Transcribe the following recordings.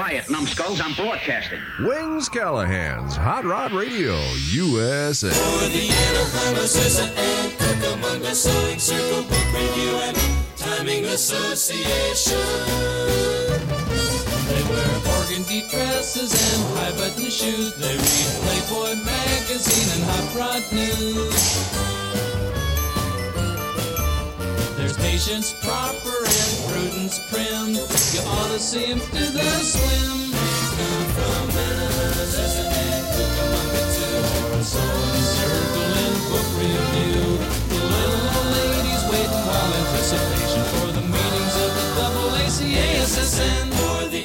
Quiet, numbskulls. I'm broadcasting. Wings Callahan's Hot Rod Radio, USA. For the Anaheim Azusa and Cucamonga Sewing Circle Book Review and Timing Association. They wear organdy dresses and high button shoes. They read Playboy magazine and Hot Rod News. There's patience proper and prudence prim. You ought to see 'em do the swim. Come from and book review. The little old waiting while anticipation for the of the AACASSN. For the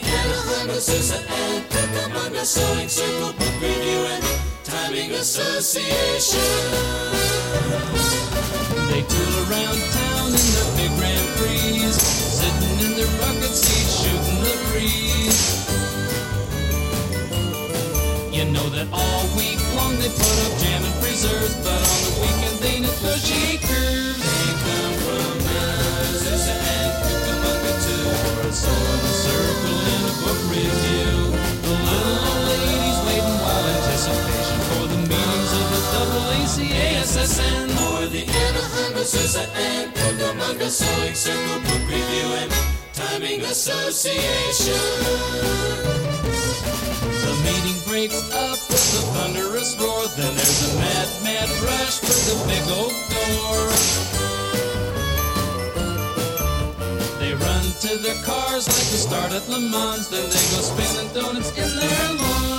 Sewing Circle Book Review and Timing Association. They tool around town in the big Grand Prix, sitting in their bucket seats, shooting the breeze. You know that all week long they put up jam and preserves, but on the weekend they negotiate curves. They come from Manassas and Cucamonga a circle and a book review. AACASSN or the Anaheim Azusa and Cucamonga Sewing Circle Book Review and Timing Association. The meeting breaks up with a thunderous roar. Then there's a mad, mad rush for the big oak door. They run to their cars like the start at Le Mans. Then they go spinning donuts in their lawns.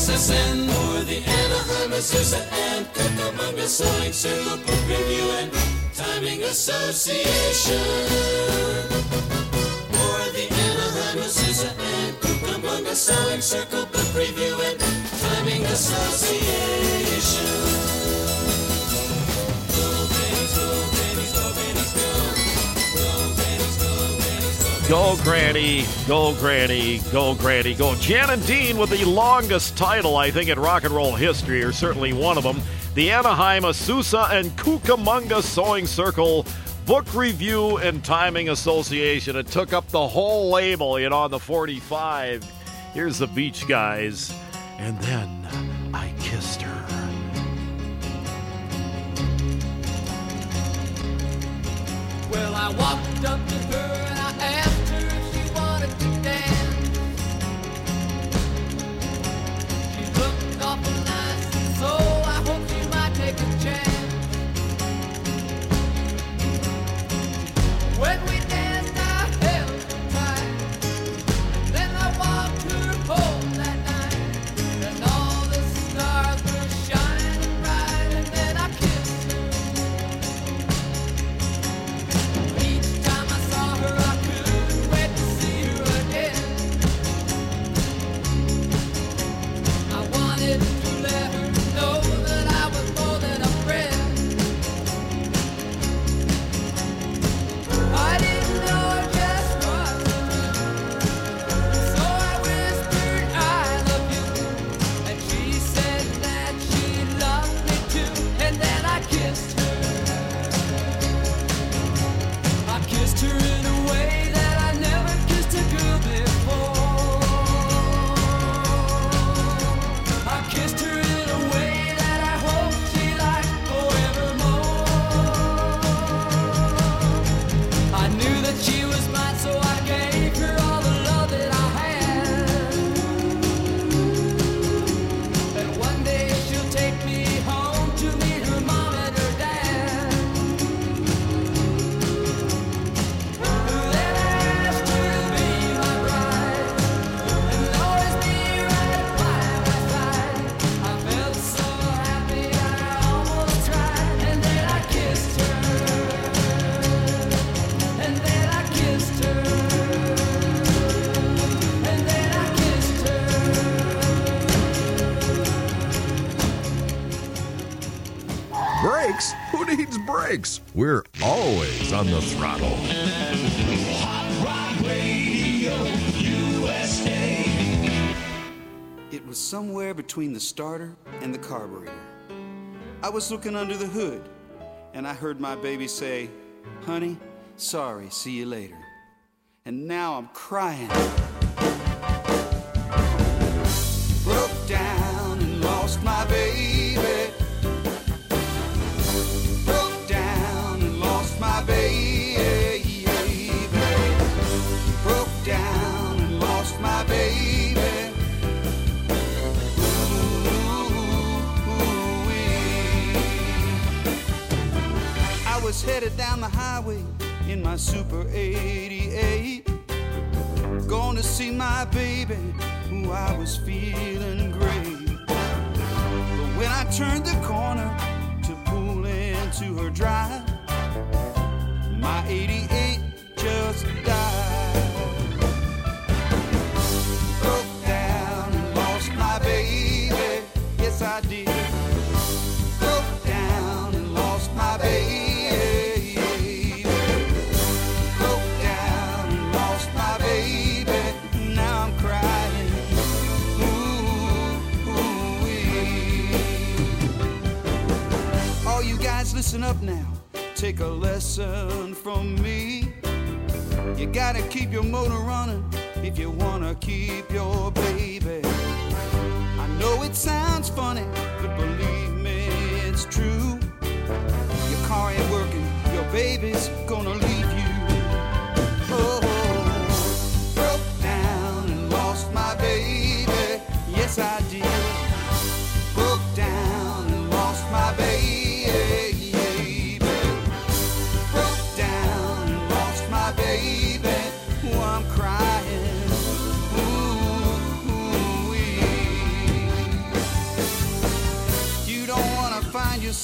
AACASSN or the Anaheim Azusa and Cucamonga Sewing Circle Book Review and Timing Association. Or the Anaheim Azusa and Cucamonga Sewing Circle Book Review and Timing Association. Go, Granny. Go, Granny. Go, Granny. Go. Jan and Dean with the longest title, I think, in rock and roll history, or certainly one of them. The Anaheim Azusa and Cucamonga Sewing Circle Book Review and Timing Association. It took up the whole label, you know, on the 45. Here's the Beach Guys. And then I kissed her. Well, I walked up to her somewhere between the starter and the carburetor. I was looking under the hood, and I heard my baby say, Honey, sorry, see you later. And now I'm crying. Headed down the highway in my Super 88. Going to see my baby, who I was feeling great. But when I turned the corner to pull into her drive, my 88 just Take a lesson from me. You gotta keep your motor running if you wanna keep your baby. I know it sounds funny, but believe me, it's true. Your car ain't working, your baby's gonna leave you. Oh, broke down and lost my baby. Yes, I did.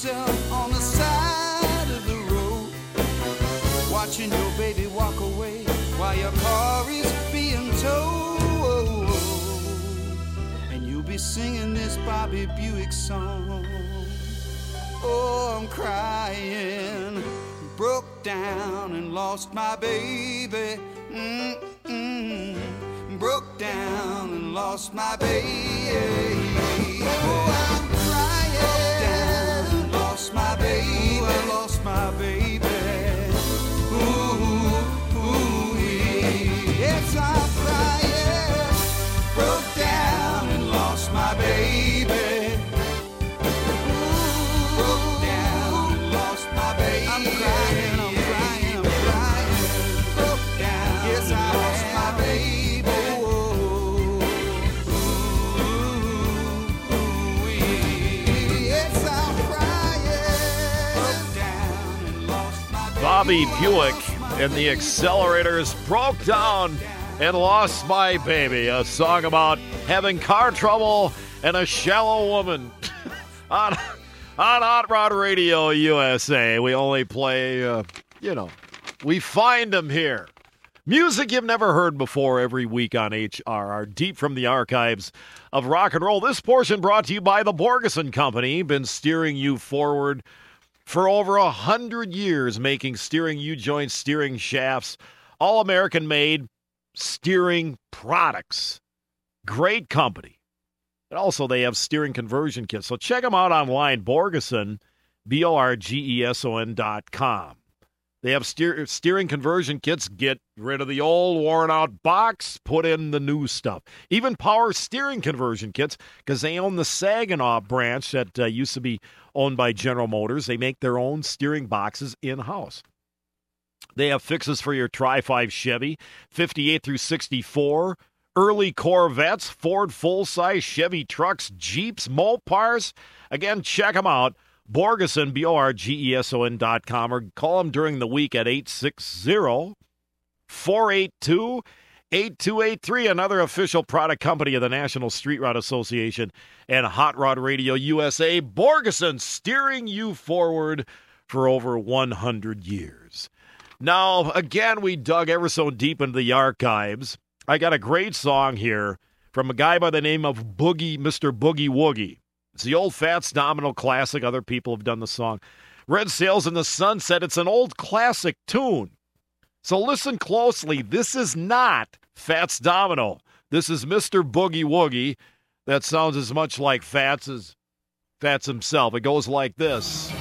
Yourself on the side of the road, watching your baby walk away while your car is being towed, and you'll be singing this Bobby Buick song. Oh, I'm crying. Broke down and lost my baby. Mm-mm. Broke down and lost my baby. Oh, my baby. Bobby Buick and the Accelerators broke down and lost my baby. A song about having car trouble and a shallow woman. on, on Hot Rod Radio USA, we only play, uh, you know, we find them here. Music you've never heard before every week on HRR, deep from the archives of rock and roll. This portion brought to you by the Borgeson Company, been steering you forward for over a hundred years, making steering U joint steering shafts, all American made steering products. Great company. And also, they have steering conversion kits. So check them out online, Borgeson, B O R G E S O N dot com. They have steer, steering conversion kits. Get rid of the old, worn out box, put in the new stuff. Even power steering conversion kits, because they own the Saginaw branch that uh, used to be owned by General Motors. They make their own steering boxes in house. They have fixes for your Tri 5 Chevy, 58 through 64, early Corvettes, Ford full size Chevy trucks, Jeeps, Mopars. Again, check them out. Borgeson, B O R G E S O N dot com, or call them during the week at 860 482 8283, another official product company of the National Street Rod Association and Hot Rod Radio USA. Borgeson, steering you forward for over 100 years. Now, again, we dug ever so deep into the archives. I got a great song here from a guy by the name of Boogie, Mr. Boogie Woogie. It's the old Fats Domino classic. Other people have done the song. Red Sails in the Sunset it's an old classic tune. So listen closely. This is not Fats Domino. This is Mr. Boogie Woogie. That sounds as much like Fats as Fats himself. It goes like this.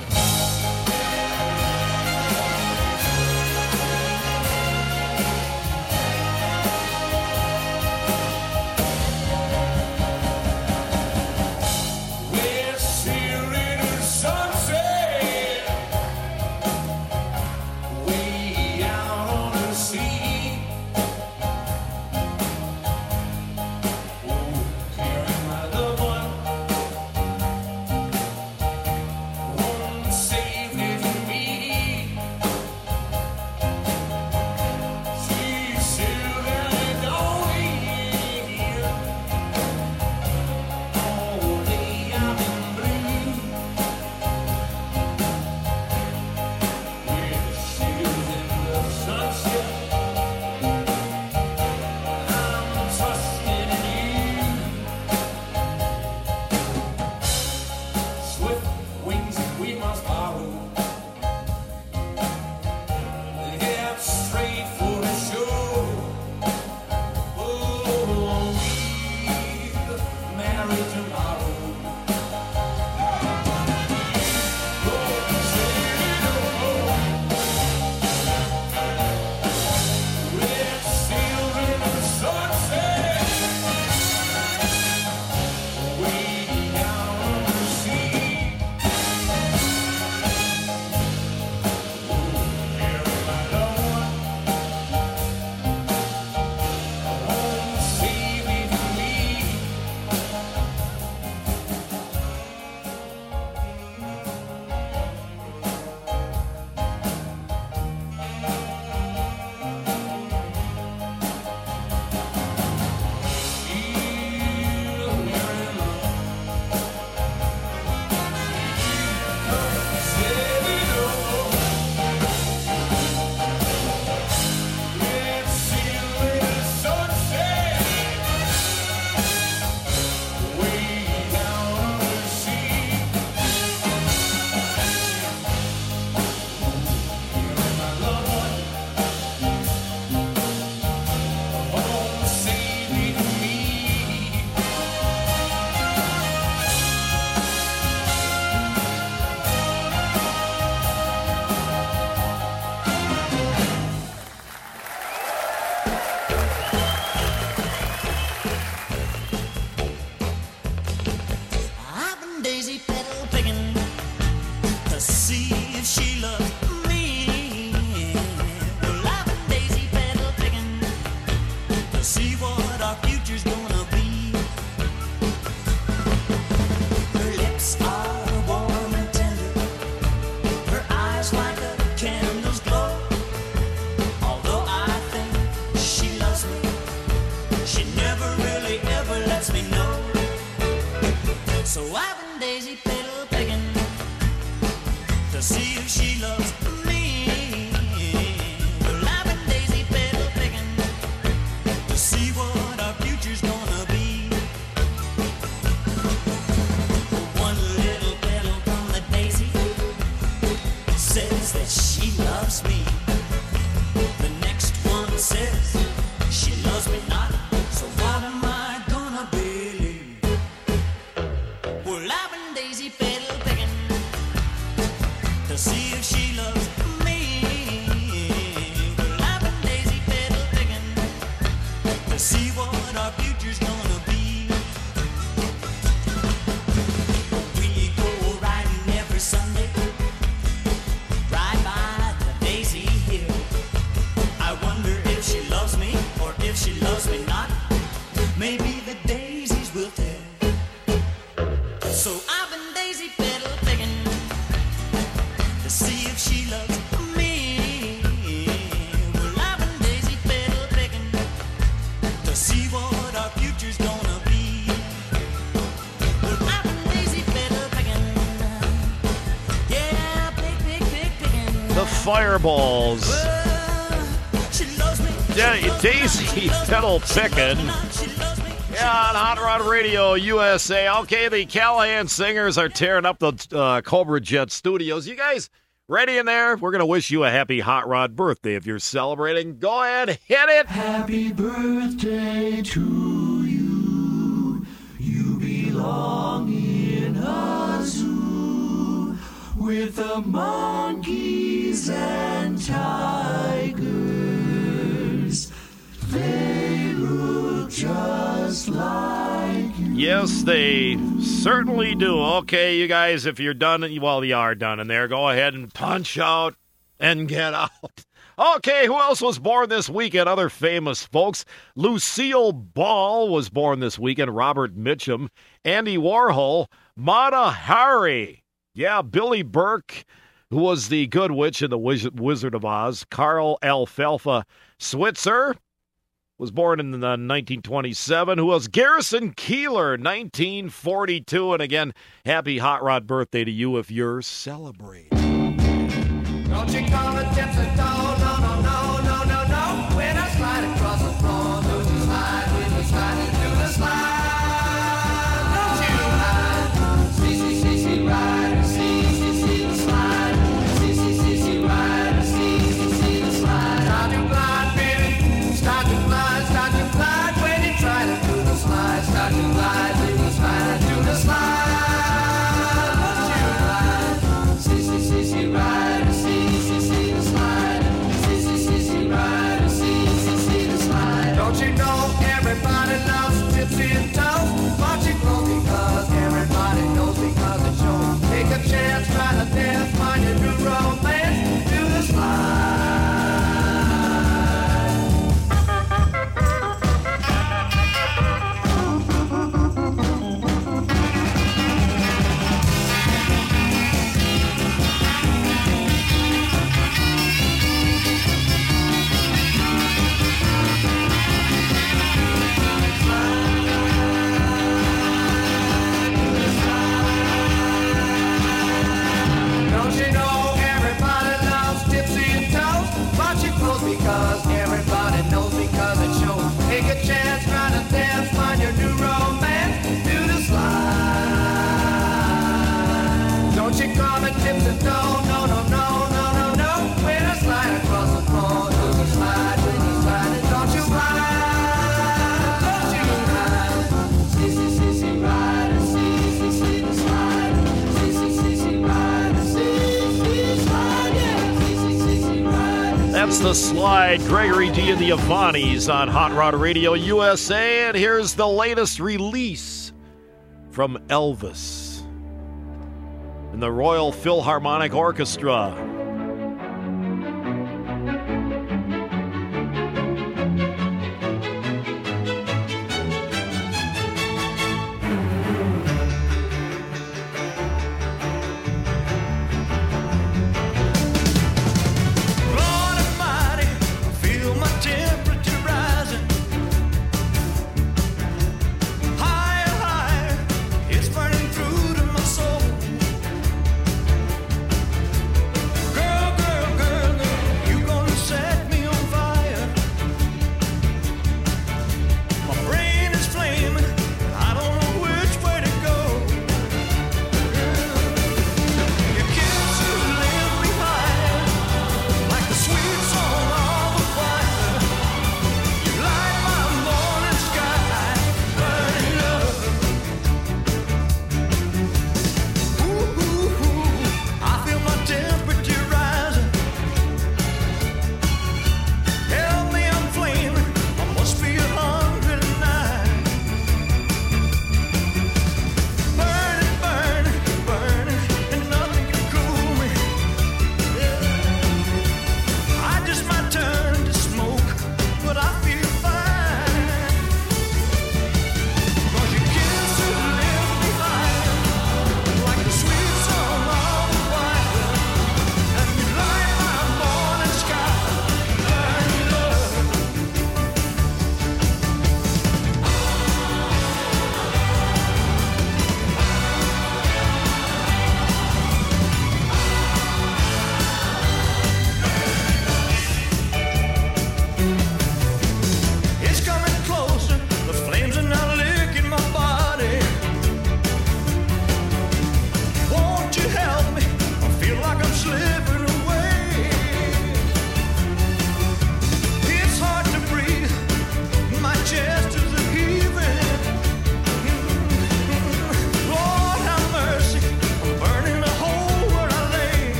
fireballs. yeah, Daisy Petal Pickin'. Yeah, on Hot Rod Radio USA. Okay, the Callahan Singers are tearing up the uh, Cobra Jet Studios. You guys ready in there? We're going to wish you a happy Hot Rod birthday if you're celebrating. Go ahead, hit it. Happy birthday to you. You belong in us with the monkeys and tigers. They look just like you. Yes, they certainly do. Okay, you guys, if you're done, well, you are done in there, go ahead and punch out and get out. Okay, who else was born this weekend? Other famous folks. Lucille Ball was born this weekend, Robert Mitchum, Andy Warhol, Mata Hari. Yeah, Billie Burke, who was the Good Witch in The Wizard of Oz, Carl Alfalfa Switzer, was born in 1927, who was Garrison Keillor, 1942. And again, happy Hot Rod birthday to you if you're celebrating. right, Gregory D. and the Ivani's on Hot Rod Radio USA, and here's the latest release from Elvis and the Royal Philharmonic Orchestra.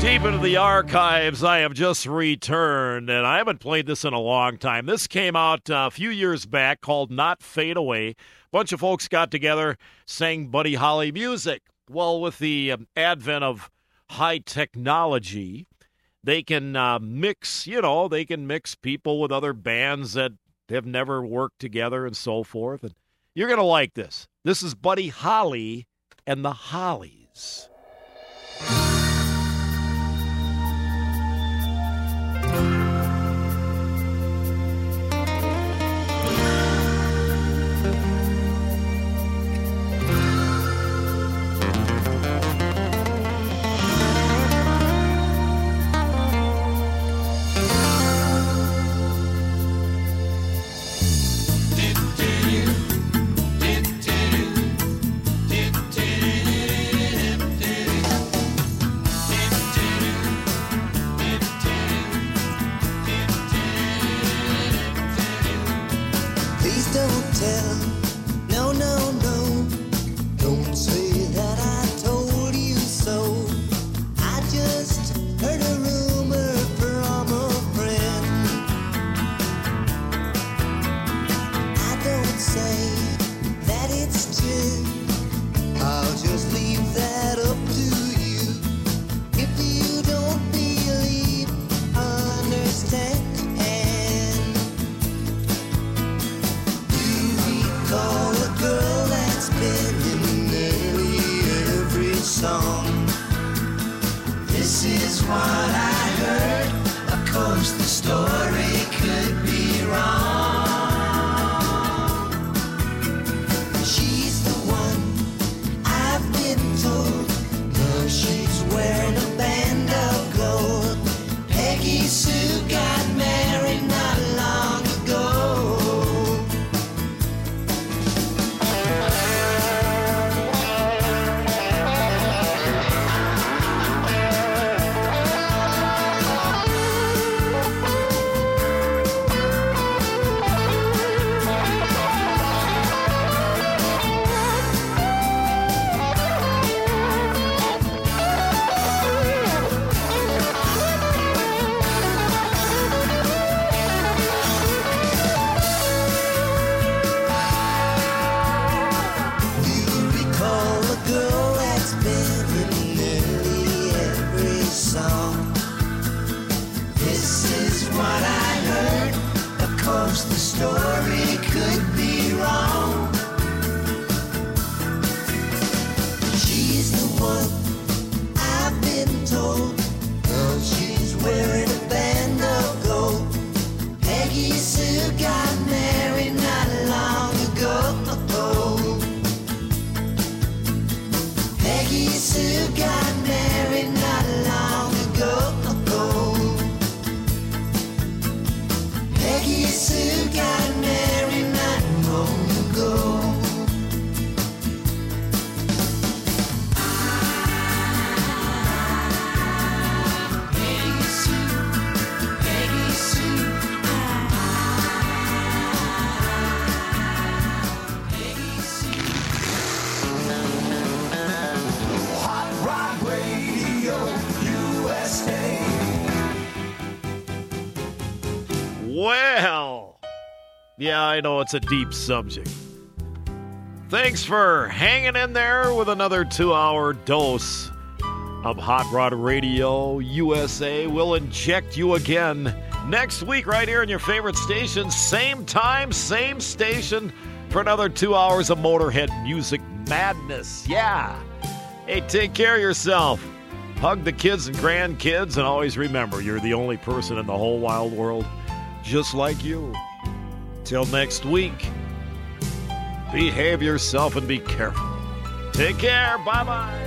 Deep into the archives, I have just returned, and I haven't played this in a long time. This came out uh, a few years back called Not Fade Away. A bunch of folks got together, sang Buddy Holly music. Well, with the um, advent of high technology, they can uh, mix, you know, they can mix people with other bands that have never worked together and so forth. And you're going to like this. This is Buddy Holly and the Hollies. This yeah, I know it's a deep subject. Thanks for hanging in there with another two hour dose of Hot Rod Radio USA. We'll inject you again next week, right here in your favorite station. Same time, same station for another two hours of Motorhead music madness. Yeah. Hey, take care of yourself. Hug the kids and grandkids, and always remember you're the only person in the whole wild world just like you. Till next week, behave yourself and be careful. Take care. Bye bye.